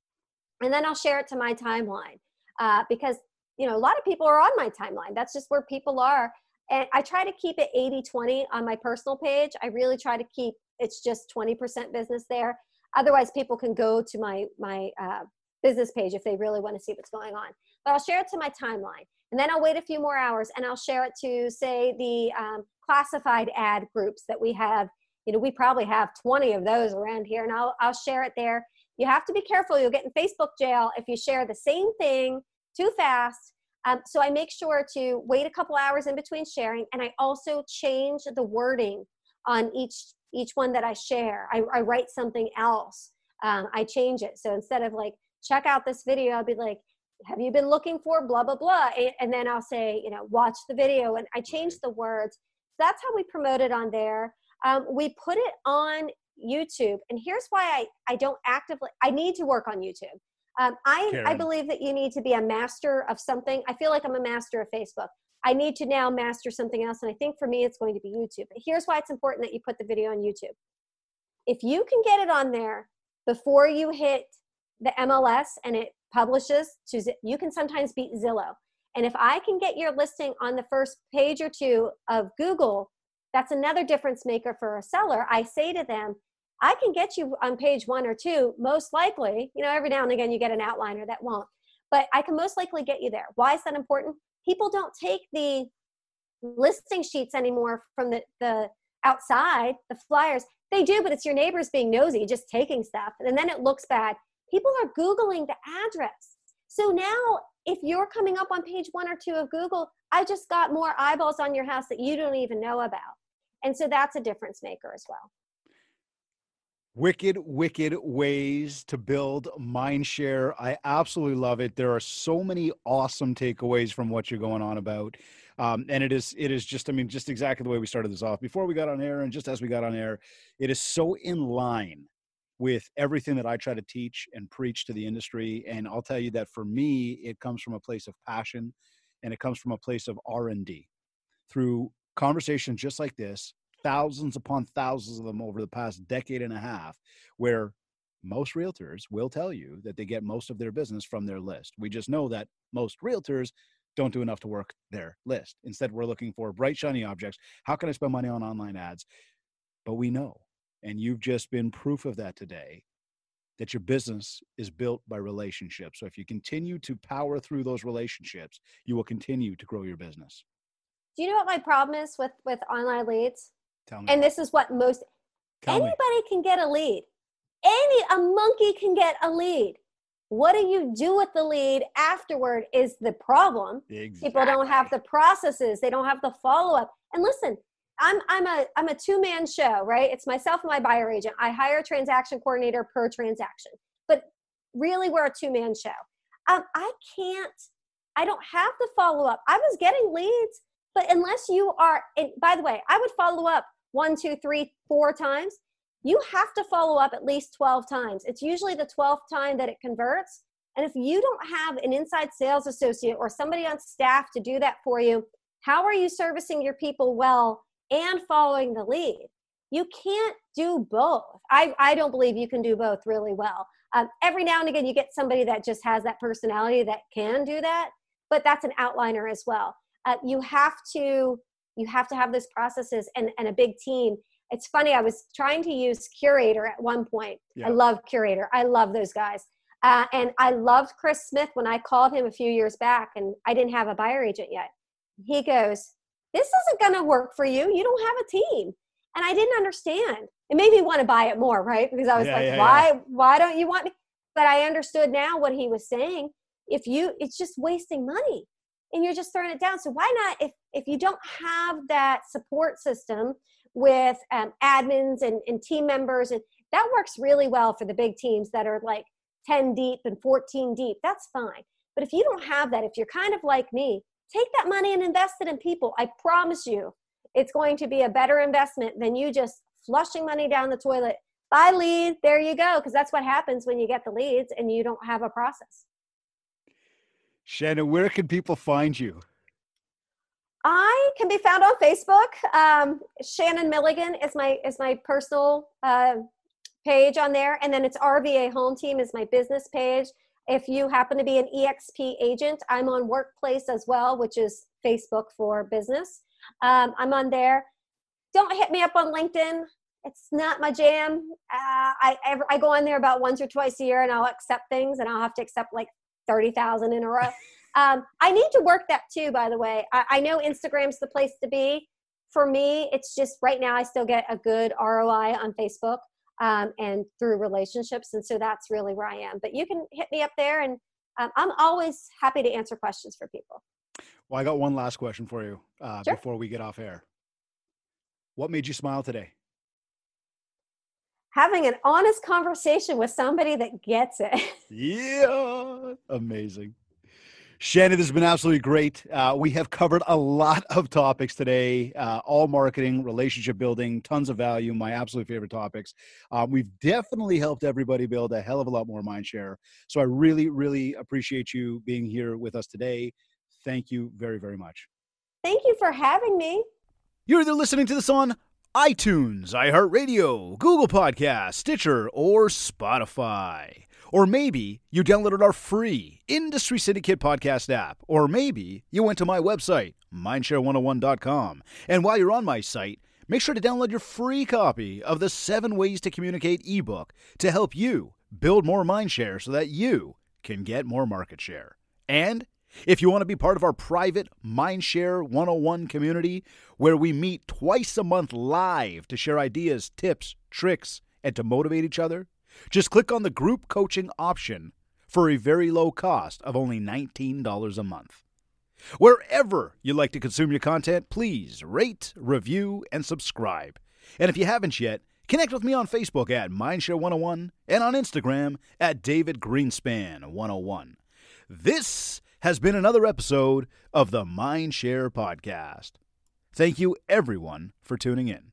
and then I'll share it to my timeline uh, because you know a lot of people are on my timeline. That's just where people are, and I try to keep it 80-20 on my personal page. I really try to keep it's just 20% business there. Otherwise, people can go to my my uh, business page if they really want to see what's going on. But I'll share it to my timeline, and then I'll wait a few more hours, and I'll share it to say the um, classified ad groups that we have. You know, we probably have 20 of those around here, and I'll I'll share it there. You have to be careful; you'll get in Facebook jail if you share the same thing too fast. Um, so I make sure to wait a couple hours in between sharing, and I also change the wording on each each one that I share. I, I write something else. Um, I change it. So instead of like check out this video, I'll be like, have you been looking for blah blah blah, A- and then I'll say you know watch the video, and I change the words. That's how we promote it on there. Um, we put it on YouTube, and here's why I I don't actively. I need to work on YouTube. Um, I, I believe that you need to be a master of something. I feel like I'm a master of Facebook. I need to now master something else. And I think for me, it's going to be YouTube. But here's why it's important that you put the video on YouTube. If you can get it on there before you hit the MLS and it publishes to, you can sometimes beat Zillow. And if I can get your listing on the first page or two of Google, that's another difference maker for a seller. I say to them, I can get you on page one or two, most likely. You know, every now and again you get an outliner that won't, but I can most likely get you there. Why is that important? People don't take the listing sheets anymore from the, the outside, the flyers. They do, but it's your neighbors being nosy, just taking stuff, and then it looks bad. People are Googling the address. So now, if you're coming up on page one or two of Google, I just got more eyeballs on your house that you don't even know about. And so that's a difference maker as well. Wicked, wicked ways to build mind share. I absolutely love it. There are so many awesome takeaways from what you're going on about. Um, and it is, it is just, I mean, just exactly the way we started this off before we got on air and just as we got on air, it is so in line with everything that I try to teach and preach to the industry. And I'll tell you that for me, it comes from a place of passion and it comes from a place of R&D through conversations just like this, thousands upon thousands of them over the past decade and a half, where most realtors will tell you that they get most of their business from their list. We just know that most realtors don't do enough to work their list. Instead, we're looking for bright, shiny objects. How can I spend money on online ads? But we know, and you've just been proof of that today, that your business is built by relationships. So if you continue to power through those relationships, you will continue to grow your business. Do you know what my problem is with with online leads? Tell me. And this is what most Tell me. anybody can get a lead. Any a monkey can get a lead. What do you do with the lead afterward is the problem. People don't have the processes. They don't have the follow up. And listen, I'm I'm a I'm a two man show, right? It's myself and my buyer agent. I hire a transaction coordinator per transaction, but really we're a two man show. Um, I can't. I don't have the follow up. I was getting leads, but unless you are, and by the way, I would follow up one, two, three, four times. You have to follow up at least 12 times. It's usually the 12th time that it converts. And if you don't have an inside sales associate or somebody on staff to do that for you, how are you servicing your people well and following the lead? You can't do both. I, I don't believe you can do both really well. Um, every now and again, you get somebody that just has that personality that can do that, but that's an outliner as well. Uh, you have to you have to have those processes and, and a big team. It's funny i was trying to use Curaytor at one point. Yeah. i love Curaytor. I love those guys. Uh, and i loved chris smith when i called him a few years back and i didn't have a buyer agent yet. He goes this isn't going to work for you. You don't have a team. And i didn't understand. It made me want to buy it more right? Because i was yeah, like yeah, why why don't you want me? But i understood now what he was saying. If you it's just wasting money and you're just throwing it down. So why not if if you don't have that support system with um, admins and, and team members and that works really well for the big teams that are like 10 deep and 14 deep that's fine. But if you don't have that if you're kind of like me take that money and invest it in people. I promise you it's going to be a better investment than you just flushing money down the toilet. Buy lead. There you go because that's what happens when you get the leads and you don't have a process Shannon, where can people find you? I can be found on Facebook. Um, Shannon Milligan is my is my personal uh, page on there, and then it's RVA Home Team is my business page. If you happen to be an EXP agent, I'm on Workplace as well, which is Facebook for business. Um, I'm on there. Don't hit me up on LinkedIn. It's not my jam. Uh, I I go on there about once or twice a year, and I'll accept things, and I'll have to accept like 30,000 in a row. Um, I need to work that too, by the way. I, I know Instagram's the place to be. For me, it's just right now I still get a good ROI on Facebook um, and through relationships. And so that's really where I am. But you can hit me up there, and um, I'm always happy to answer questions for people. Well, I got one last question for you uh, sure. before we get off air. What made you smile today? Having an honest conversation with somebody that gets it. yeah, amazing. Shannon, this has been absolutely great. Uh, we have covered a lot of topics today, uh, all marketing, relationship building, tons of value, my absolute favorite topics. Uh, we've definitely helped everybody build a hell of a lot more mind share. So I really, really appreciate you being here with us today. Thank you very, very much. Thank you for having me. You're either listening to this on iTunes, iHeartRadio, Google Podcast, Stitcher, or Spotify. Or maybe you downloaded our free Industry Syndicate podcast app. Or maybe you went to my website, mindshare101.com. And while you're on my site, make sure to download your free copy of the Seven Ways to Communicate ebook to help you build more mindshare so that you can get more market share. And if you want to be part of our private Mindshare 101 community, where we meet twice a month live to share ideas, tips, tricks, and to motivate each other, just click on the group coaching option for a very low cost of only $19 a month. Wherever you like to consume your content, please rate, review, and subscribe. And if you haven't yet, connect with me on Facebook at Mindshare101 and on Instagram at David Greenspan101. This has been another episode of the Mindshare Podcast. Thank you, everyone, for tuning in.